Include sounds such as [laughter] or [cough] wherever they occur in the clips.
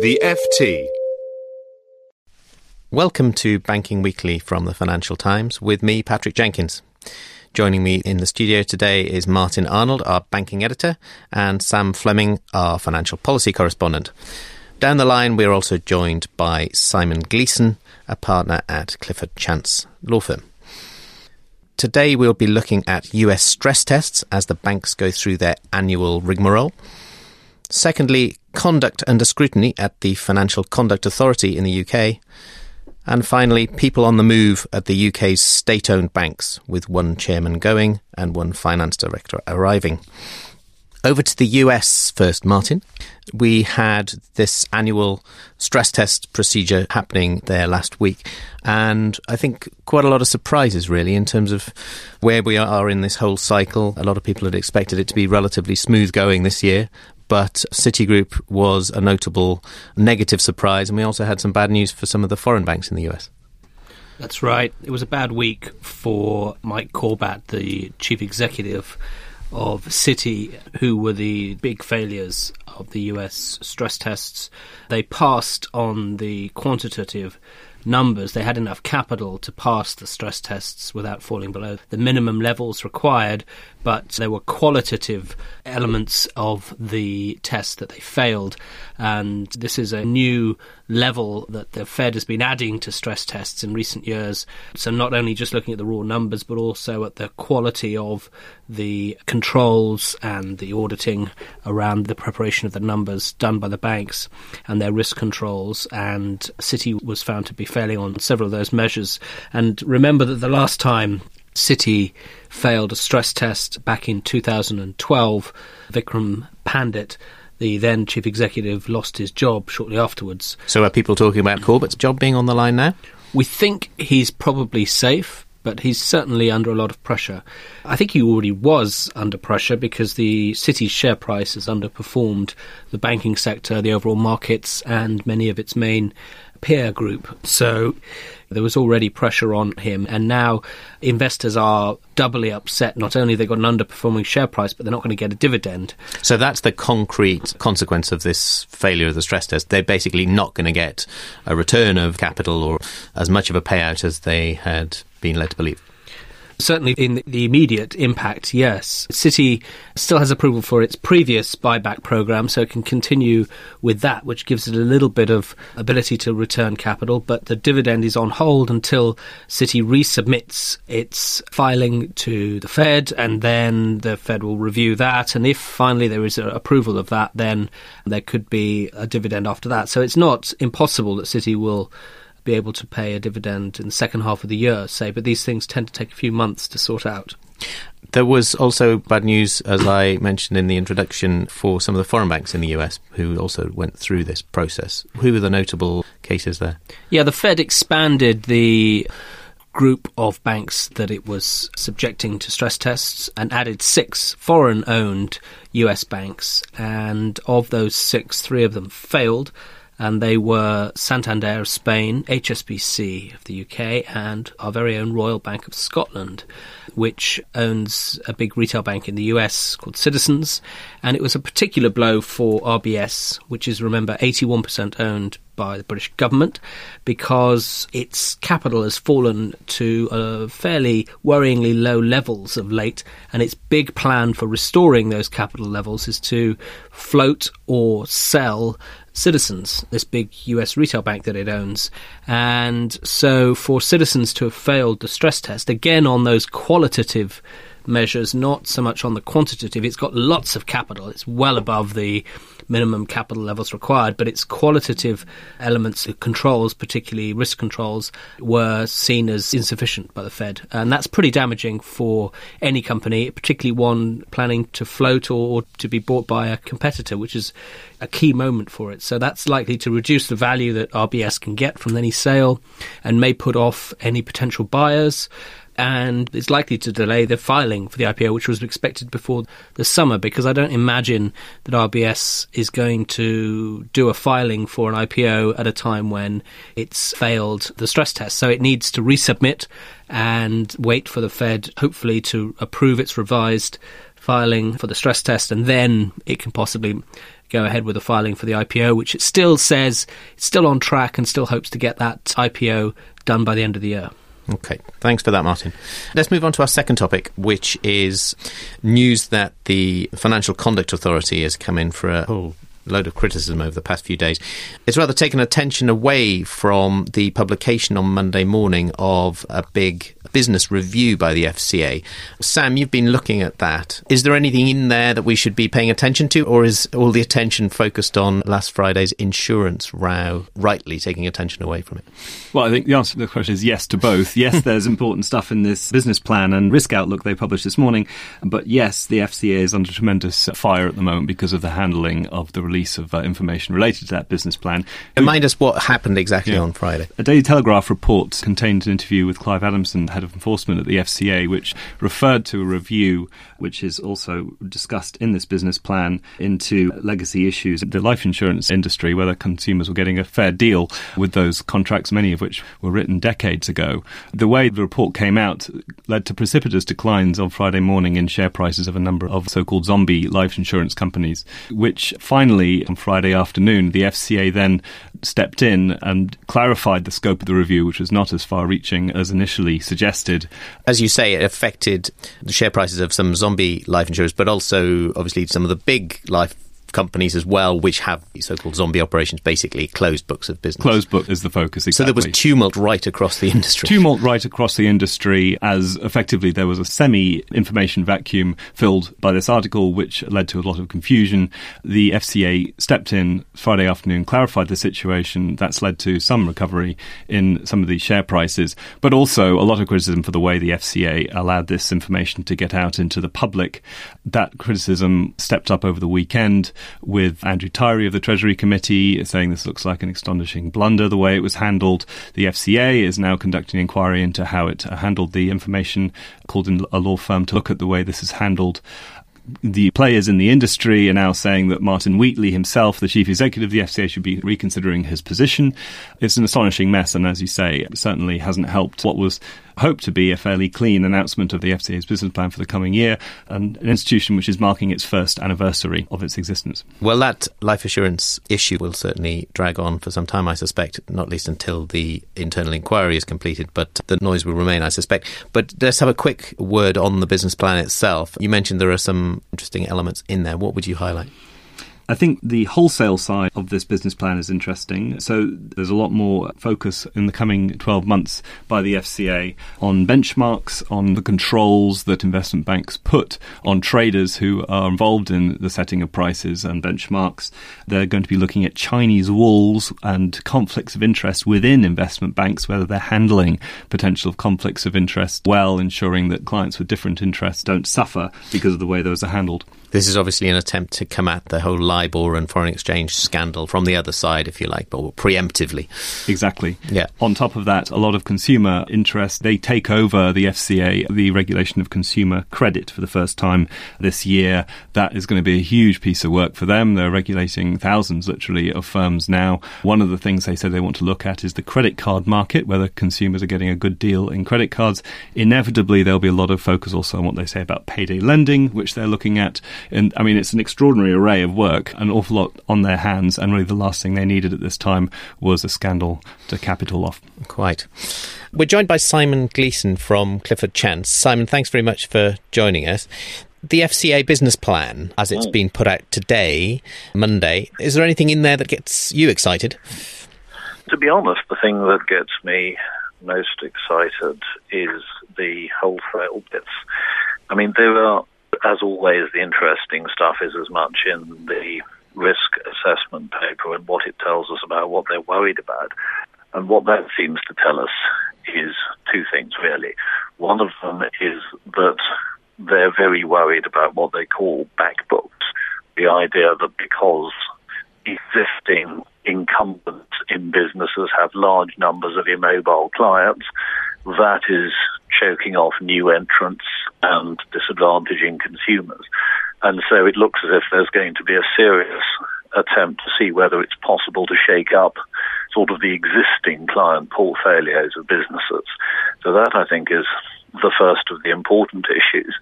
The FT. Welcome to Banking Weekly from the Financial Times with me, Patrick Jenkins. Joining me in the studio today is Martin Arnold, our banking editor, and Sam Fleming, our financial policy correspondent. Down the line, we're also joined by Simon Gleeson, a partner at Clifford Chance Law Firm. Today, we'll be looking at US stress tests as the banks go through their annual rigmarole. Secondly, conduct under scrutiny at the Financial Conduct Authority in the UK. And finally, people on the move at the UK's state owned banks, with one chairman going and one finance director arriving. Over to the US first, Martin. We had this annual stress test procedure happening there last week, and I think quite a lot of surprises, really, in terms of where we are in this whole cycle. A lot of people had expected it to be relatively smooth going this year, but Citigroup was a notable negative surprise, and we also had some bad news for some of the foreign banks in the US. That's right. It was a bad week for Mike Corbat, the chief executive of Citi, who were the big failures of the US stress tests. They passed on the quantitative numbers. They had enough capital to pass the stress tests without falling below the minimum levels required, but there were qualitative elements of the test that they failed. And this is a new level that the Fed has been adding to stress tests in recent years. So, not only just looking at the raw numbers, but also at the quality of the controls and the auditing around the preparation of the numbers done by the banks and their risk controls. And Citi was found to be failing on several of those measures. And remember that the last time Citi failed a stress test back in 2012. Vikram Pandit, the then chief executive, lost his job shortly afterwards. So, are people talking about Corbat's job being on the line now? We think he's probably safe, but he's certainly under a lot of pressure. I think he already was under pressure because the Citi's share price has underperformed the banking sector, the overall markets, and many of its main peer group. So there was already pressure on him, and now investors are doubly upset. Not only they got an underperforming share price, but they're not going to get a dividend. So that's the concrete consequence of this failure of the stress test. They're basically not going to get a return of capital or as much of a payout as they had been led to believe. Certainly, in the immediate impact, yes. Citi still has approval for its previous buyback program, so it can continue with that, which gives it a little bit of ability to return capital. But the dividend is on hold until Citi resubmits its filing to the Fed, and then the Fed will review that. And if finally there is approval of that, then there could be a dividend after that. So it's not impossible that Citi will be able to pay a dividend in the second half of the year, say, but these things tend to take a few months to sort out. There was also bad news, as I mentioned in the introduction, for some of the foreign banks in the US who also went through this process. Who were the notable cases there? Yeah, the Fed expanded the group of banks that it was subjecting to stress tests and added six foreign owned US banks. And of those six, three of them failed and they were Santander of Spain, HSBC of the UK, and our very own Royal Bank of Scotland, which owns a big retail bank in the US called Citizens. And it was a particular blow for RBS, which is, remember, 81% owned by the British government because its capital has fallen to uh, fairly worryingly low levels of late, and its big plan for restoring those capital levels is to float or sell Citizens, this big US retail bank that it owns. And so for Citizens to have failed the stress test, again on those qualitative measures, not so much on the quantitative. It's got lots of capital. It's well above the minimum capital levels required, but its qualitative elements, controls, particularly risk controls, were seen as insufficient by the Fed. And that's pretty damaging for any company, particularly one planning to float or, or to be bought by a competitor, which is a key moment for it. So that's likely to reduce the value that RBS can get from any sale and may put off any potential buyers and it's likely to delay the filing for the IPO, which was expected before the summer, because I don't imagine that RBS is going to do a filing for an IPO at a time when it's failed the stress test. So it needs to resubmit and wait for the Fed, hopefully, to approve its revised filing for the stress test, and then it can possibly go ahead with the filing for the IPO, which it still says it's still on track and still hopes to get that IPO done by the end of the year. Okay, thanks for that, Martin. Let's move on to our second topic, which is news that the Financial Conduct Authority has come in for a whole load of criticism over the past few days. It's rather taken attention away from the publication on Monday morning of a big business review by the FCA. Sam, you've been looking at that. Is there anything in there that we should be paying attention to, or is all the attention focused on last Friday's insurance row, rightly taking attention away from it? Well, I think the answer to the question is yes to both. Yes, [laughs] there's important stuff in this business plan and risk outlook they published this morning, but yes, the FCA is under tremendous fire at the moment because of the handling of the release of uh, information related to that business plan. Remind us what happened exactly yeah. on Friday. A Daily Telegraph report contained an interview with Clive Adamson, head of enforcement at the FCA, which referred to a review which is also discussed in this business plan into legacy issues in the life insurance industry, whether consumers were getting a fair deal with those contracts, many of which were written decades ago. The way the report came out led to precipitous declines on Friday morning in share prices of a number of so called zombie life insurance companies, which finally, on Friday afternoon, the FCA then stepped in and clarified the scope of the review, which was not as far reaching as initially suggested. As you say, it affected the share prices of some zombie life insurers, but also obviously some of the big life companies as well, which have so-called zombie operations, basically closed books of business. Closed book is the focus. Exactly. So there was tumult right across the industry. Tumult right across the industry, as effectively there was a semi-information vacuum filled by this article, which led to a lot of confusion. The FCA stepped in Friday afternoon, clarified the situation. That's led to some recovery in some of these share prices, but also a lot of criticism for the way the FCA allowed this information to get out into the public. That criticism stepped up over the weekend with Andrew Tyrie of the Treasury Committee saying this looks like an astonishing blunder the way it was handled. The FCA is now conducting an inquiry into how it handled the information, called in a law firm to look at the way this is handled the players in the industry are now saying that Martin Wheatley himself, the chief executive of the FCA, should be reconsidering his position. It's an astonishing mess, and as you say, certainly hasn't helped what was hoped to be a fairly clean announcement of the FCA's business plan for the coming year, and an institution which is marking its first anniversary of its existence. Well, that life assurance issue will certainly drag on for some time, I suspect, not least until the internal inquiry is completed, but the noise will remain, I suspect. But let's have a quick word on the business plan itself. You mentioned there are some interesting elements in there. What would you highlight? I think the wholesale side of this business plan is interesting. So there's a lot more focus in the coming 12 months by the FCA on benchmarks, on the controls that investment banks put on traders who are involved in the setting of prices and benchmarks. They're going to be looking at Chinese walls and conflicts of interest within investment banks, whether they're handling potential conflicts of interest well, ensuring that clients with different interests don't suffer because of the way those are handled. This is obviously an attempt to come at the whole LIBOR and foreign exchange scandal from the other side, if you like, but preemptively. Exactly. Yeah. On top of that, a lot of consumer interest. They take over the FCA, the regulation of consumer credit for the first time this year. That is going to be a huge piece of work for them. They're regulating thousands, literally, of firms now. One of the things they said they want to look at is the credit card market, whether consumers are getting a good deal in credit cards. Inevitably, there'll be a lot of focus also on what they say about payday lending, which they're looking at. And I mean, it's an extraordinary array of work, an awful lot on their hands, and really the last thing they needed at this time was a scandal to cap it all off. Quite. We're joined by Simon Gleeson from Clifford Chance. Simon, thanks very much for joining us the FCA business plan, as it's been put out today, Monday, is there anything in there that gets you excited? To be honest, the thing that gets me most excited is the wholesale bits I mean, there are, as always, the interesting stuff is as much in the risk assessment paper and what it tells us about what they're worried about. And what that seems to tell us is two things, really. One of them is that they're very worried about what they call back books. The idea that because existing incumbents in businesses have large numbers of immobile clients, that is choking off new entrants and disadvantaging consumers. And so it looks as if there's going to be a serious attempt to see whether it's possible to shake up sort of the existing client portfolios of businesses. So that, I think, is the first of the important issues.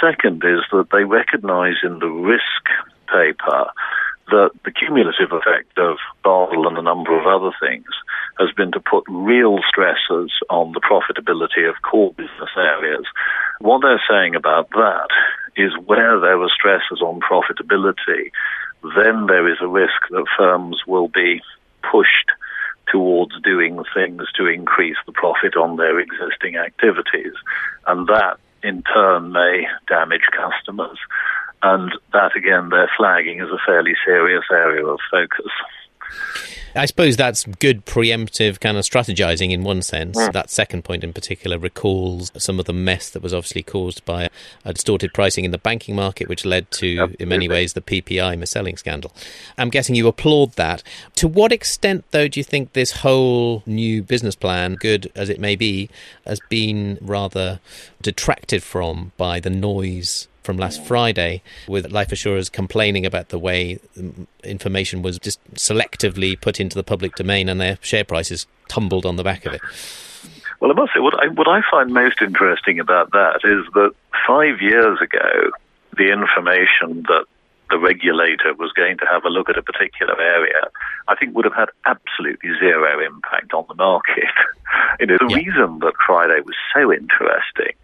Second is that they recognize in the risk paper that the cumulative effect of Basel and a number of other things has been to put real stresses on the profitability of core business areas. What they're saying about that is where there are stresses on profitability, then there is a risk that firms will be pushed towards doing things to increase the profit on their existing activities. And that, in turn, may damage customers. And that, again, they're flagging as a fairly serious area of focus. I suppose that's good preemptive kind of strategizing in one sense. Mm. That second point in particular recalls some of the mess that was obviously caused by a distorted pricing in the banking market, which led to, Absolutely. in many ways, the PPI mis-selling scandal. I'm guessing you applaud that. To what extent, though, do you think this whole new business plan, good as it may be, has been rather detracted from by the noise from last Friday with life assurers complaining about the way information was just selectively put into the public domain and their share prices tumbled on the back of it. Well, I must say, what I, what I find most interesting about that is that five years ago, the information that the regulator was going to have a look at a particular area, I think would have had absolutely zero impact on the market. [laughs] you know, the yeah. reason that Friday was so interesting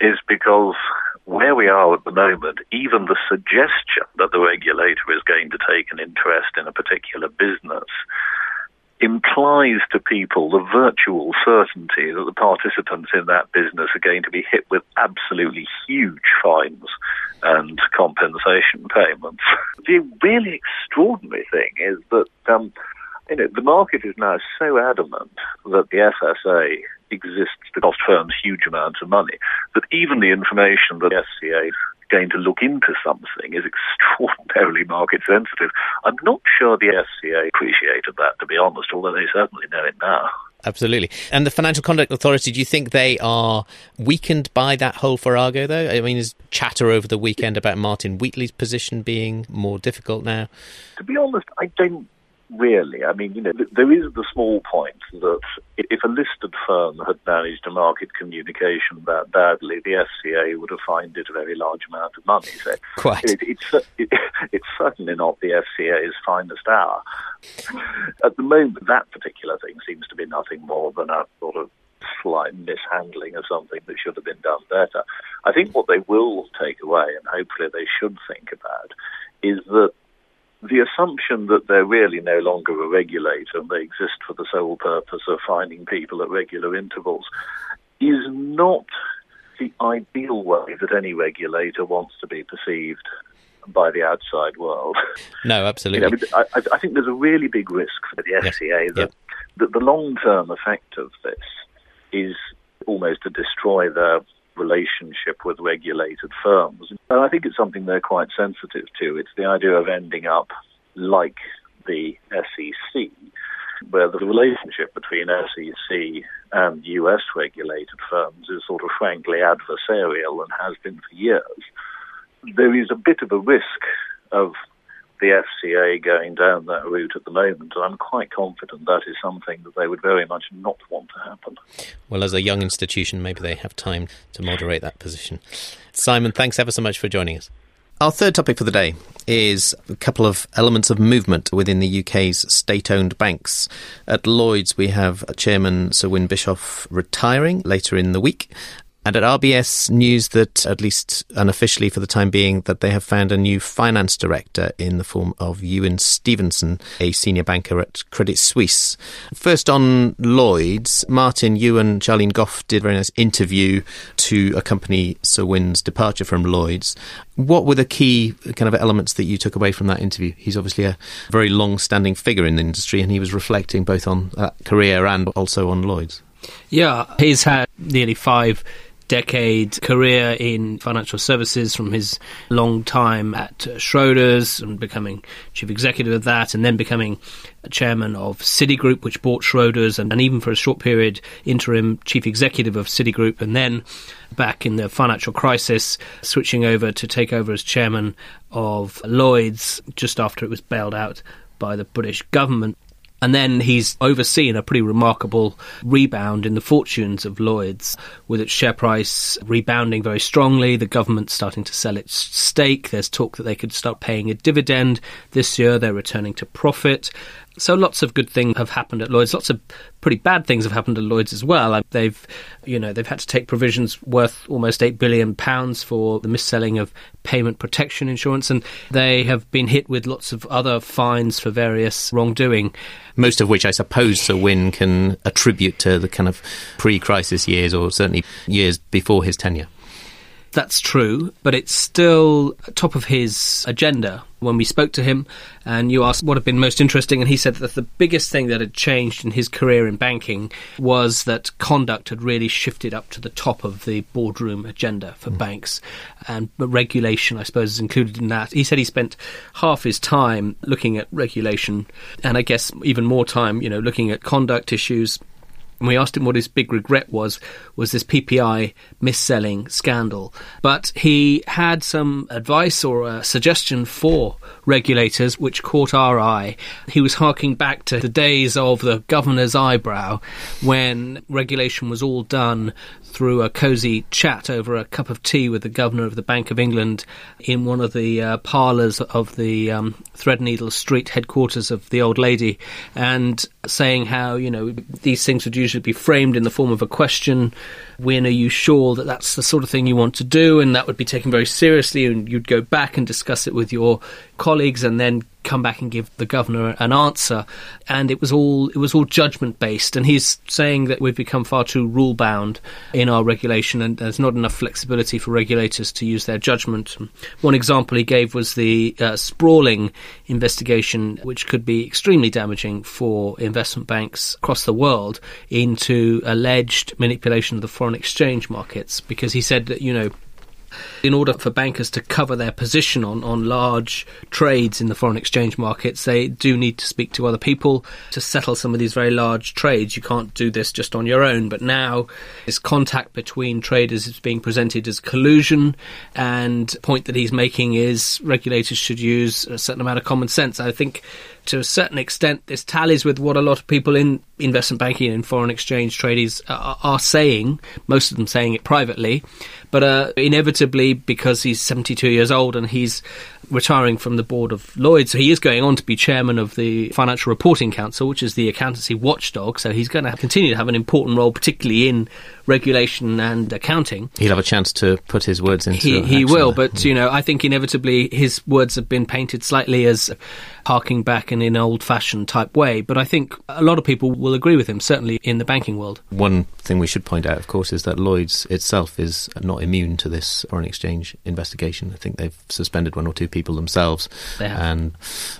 is because where we are at the moment, even the suggestion that the regulator is going to take an interest in a particular business implies to people the virtual certainty that the participants in that business are going to be hit with absolutely huge fines and compensation payments. [laughs] The really extraordinary thing is that um, you know, the market is now so adamant that the FSA exists to cost firms huge amounts of money that even the information that the FCA going to look into something is [laughs] extraordinarily market sensitive. I'm not sure the FCA appreciated that, to be honest, although they certainly know it now. Absolutely. And the Financial Conduct Authority, do you think they are weakened by that whole farrago, though? I mean, is chatter over the weekend about Martin Wheatley's position being more difficult now? To be honest, I don't really. I mean, you know, there is the small point that if a listed firm had managed to market communication that badly, the FCA would have fined it a very large amount of money. So [laughs] Quite. It, it's, it, [laughs] it's certainly not the FCA's finest hour. At the moment, that particular thing seems to be nothing more than a sort of slight mishandling of something that should have been done better. I think what they will take away, and hopefully they should think about, is that the assumption that they're really no longer a regulator and they exist for the sole purpose of finding people at regular intervals is not the ideal way that any regulator wants to be perceived by the outside world. No, absolutely. [laughs] You know, I, I, think there's a really big risk for the FCA yep. that, yep. that the long term effect of this is almost to destroy their relationship with regulated firms. And I think it's something they're quite sensitive to. It's the idea of ending up like the SEC, where the relationship between SEC and US regulated firms is sort of frankly adversarial and has been for years. There is a bit of a risk of the FCA going down that route at the moment, and I'm quite confident that is something that they would very much not want to happen. Well, as a young institution, maybe they have time to moderate that position. Simon, thanks ever so much for joining us. Our third topic for the day is a couple of elements of movement within the UK's state owned banks. At Lloyds, we have Chairman Sir Win Bischoff retiring later in the week, And at RBS News, that at least unofficially for the time being, that they have found a new finance director in the form of Ewen Stevenson, a senior banker at Credit Suisse. First on Lloyd's, Martin, and Sharlene Goff did a very nice interview to accompany Sir Win's departure from Lloyd's. What were the key kind of elements that you took away from that interview? He's obviously a very long standing figure in the industry and he was reflecting both on that career and also on Lloyd's. Yeah, he's had nearly five decade career in financial services from his long time at Schroders and becoming chief executive of that and then becoming chairman of Citigroup, which bought Schroders, and, and even for a short period, interim chief executive of Citigroup, and then back in the financial crisis, switching over to take over as chairman of Lloyd's just after it was bailed out by the British government. And then he's overseen a pretty remarkable rebound in the fortunes of Lloyd's, with its share price rebounding very strongly, the government starting to sell its stake. There's talk that they could start paying a dividend this year. They're returning to profit. So lots of good things have happened at Lloyd's. Lots of pretty bad things have happened at Lloyd's as well. Um, they've, you know, they've had to take provisions worth almost eight billion pounds for the mis-selling of payment protection insurance, and they have been hit with lots of other fines for various wrongdoing. Most of which I suppose Sir Win can attribute to the kind of pre-crisis years, or certainly years before his tenure. That's true, but it's still top of his agenda when we spoke to him and you asked what had been most interesting and he said that the biggest thing that had changed in his career in banking was that conduct had really shifted up to the top of the boardroom agenda for mm. banks and regulation I suppose is included in that. He said he spent half his time looking at regulation and I guess even more time, you know, looking at conduct issues and we asked him what his big regret was, was this PPI mis-selling scandal. But he had some advice or a suggestion for regulators which caught our eye. He was harking back to the days of the governor's eyebrow when regulation was all done through a cosy chat over a cup of tea with the governor of the Bank of England in one of the uh, parlours of the um, Threadneedle Street headquarters of the old lady, and saying how you know these things would usually be framed in the form of a question. When are you sure that that's the sort of thing you want to do? And that would be taken very seriously, and you'd go back and discuss it with your colleagues, and then come back and give the governor an answer. And it was all it was all judgment based and he's saying that we've become far too rule bound in our regulation and there's not enough flexibility for regulators to use their judgment. One example he gave was the uh, sprawling investigation which could be extremely damaging for investment banks across the world into alleged manipulation of the foreign exchange markets. Because he said that you know in order for bankers to cover their position on, on large trades in the foreign exchange markets, they do need to speak to other people to settle some of these very large trades. You can't do this just on your own. But now, this contact between traders is being presented as collusion. And the point that he's making is regulators should use a certain amount of common sense. I think to a certain extent, this tallies with what a lot of people in investment banking and foreign exchange traders are, are saying, most of them saying it privately. But uh, inevitably, because he's 72 years old and he's retiring from the board of Lloyd's, so he is going on to be chairman of the Financial Reporting Council, which is the accountancy watchdog. So he's going to continue to have an important role, particularly in regulation and accounting. He'll have a chance to put his words into. He, he will, but you know, I think inevitably his words have been painted slightly as harking back in an old-fashioned type way. But I think a lot of people will agree with him, certainly in the banking world. One thing we should point out, of course, is that Lloyd's itself is not immune to this foreign exchange investigation. I think they've suspended one or two people themselves and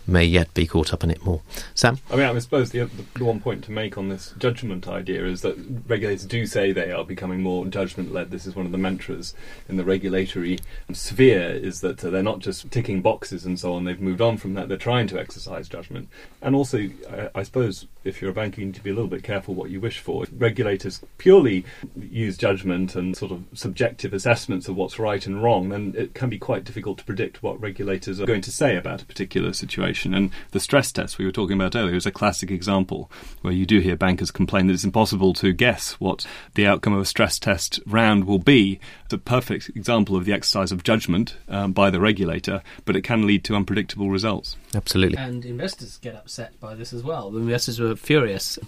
may yet be caught up in it more. Sam? I mean, I suppose the, the one point to make on this judgment idea is that regulators do say they are becoming more judgment led. This is one of the mantras in the regulatory sphere is that they're not just ticking boxes and so on. They've moved on from that. They're trying to exercise judgment. And also, I, I suppose if you're a bank, you need to be a little bit careful what you wish for. Regulators purely use judgment and sort of subjective assessments of what's right and wrong, then it can be quite difficult to predict what regulators are going to say about a particular situation. And the stress test we were talking about earlier is a classic example where you do hear bankers complain that it's impossible to guess what the outcome of a stress test round will be It's a perfect example of the exercise of judgment um, by the regulator, but it can lead to unpredictable results. Absolutely. And investors get upset by this as well. The investors were furious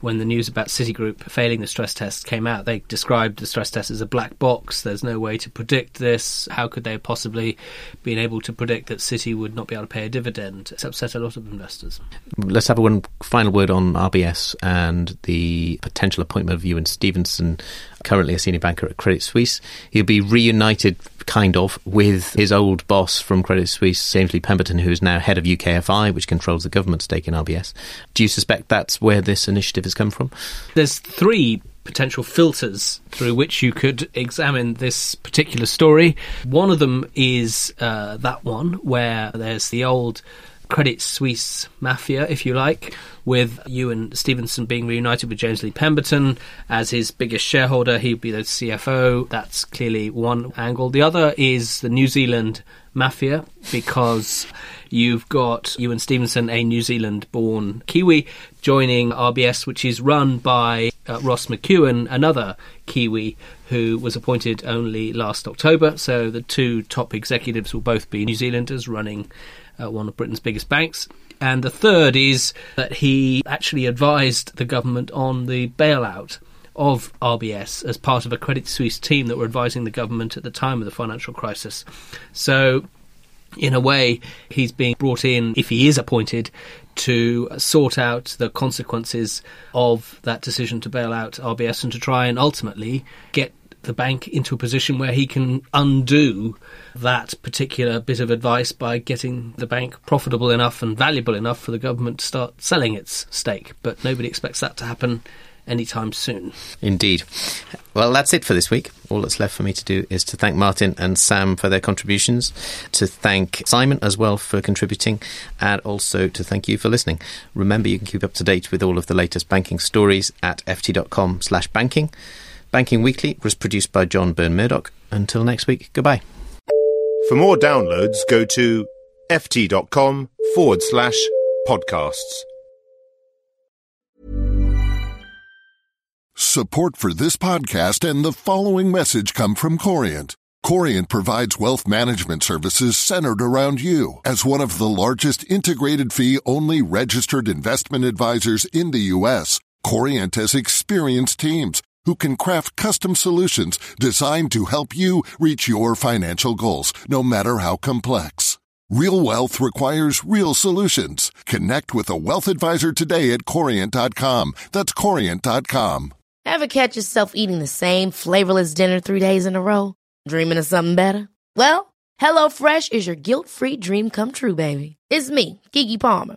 when the news about Citigroup failing the stress test came out. They described the stress test as a black box. There's no way to predict this. How could they have possibly been able to predict that Citi would not be able to pay a dividend? It's upset a lot of investors. Let's have one final word on RBS and the potential appointment of Ewen Stevenson, currently a senior banker at Credit Suisse. He'll be reunited kind of with his old boss from Credit Suisse, Ainsley Pemberton, who is now head of UKFI, which controls the government stake in RBS. Do you suspect that's where this initiative has come from? There's three potential filters through which you could examine this particular story. One of them is uh, that one where there's the old Credit Suisse mafia, if you like, with Ewen Stevenson being reunited with James Leigh-Pemberton as his biggest shareholder. He'd be the CFO. That's clearly one angle. The other is the New Zealand mafia because you've got Ewen Stevenson, a New Zealand born Kiwi, joining RBS, which is run by uh, Ross McEwen, another Kiwi who was appointed only last October. So the two top executives will both be New Zealanders running uh, one of Britain's biggest banks. And the third is that he actually advised the government on the bailout of RBS as part of a Credit Suisse team that were advising the government at the time of the financial crisis. So, in a way, he's being brought in, if he is appointed, to sort out the consequences of that decision to bail out RBS and to try and ultimately get the bank into a position where he can undo that particular bit of advice by getting the bank profitable enough and valuable enough for the government to start selling its stake. But nobody expects that to happen anytime soon. Indeed. Well, that's it for this week. All that's left for me to do is to thank Martin and Sam for their contributions, to thank Simon as well for contributing, and also to thank you for listening. Remember, you can keep up to date with all of the latest banking stories at ft.com slash banking. Banking Weekly was produced by John Burn-Murdoch. Until next week, goodbye. For more downloads, go to ft.com forward slash podcasts. Support for this podcast and the following message come from Corient. Corient provides wealth management services centered around you. As one of the largest integrated fee only registered investment advisors in the U.S., Corient has experienced teams who can craft custom solutions designed to help you reach your financial goals, no matter how complex. Real wealth requires real solutions. Connect with a wealth advisor today at Corient.com. That's Corient.com. Ever catch yourself eating the same flavorless dinner three days in a row? Dreaming of something better? Well, HelloFresh is your guilt free dream come true, baby. It's me, Keke Palmer.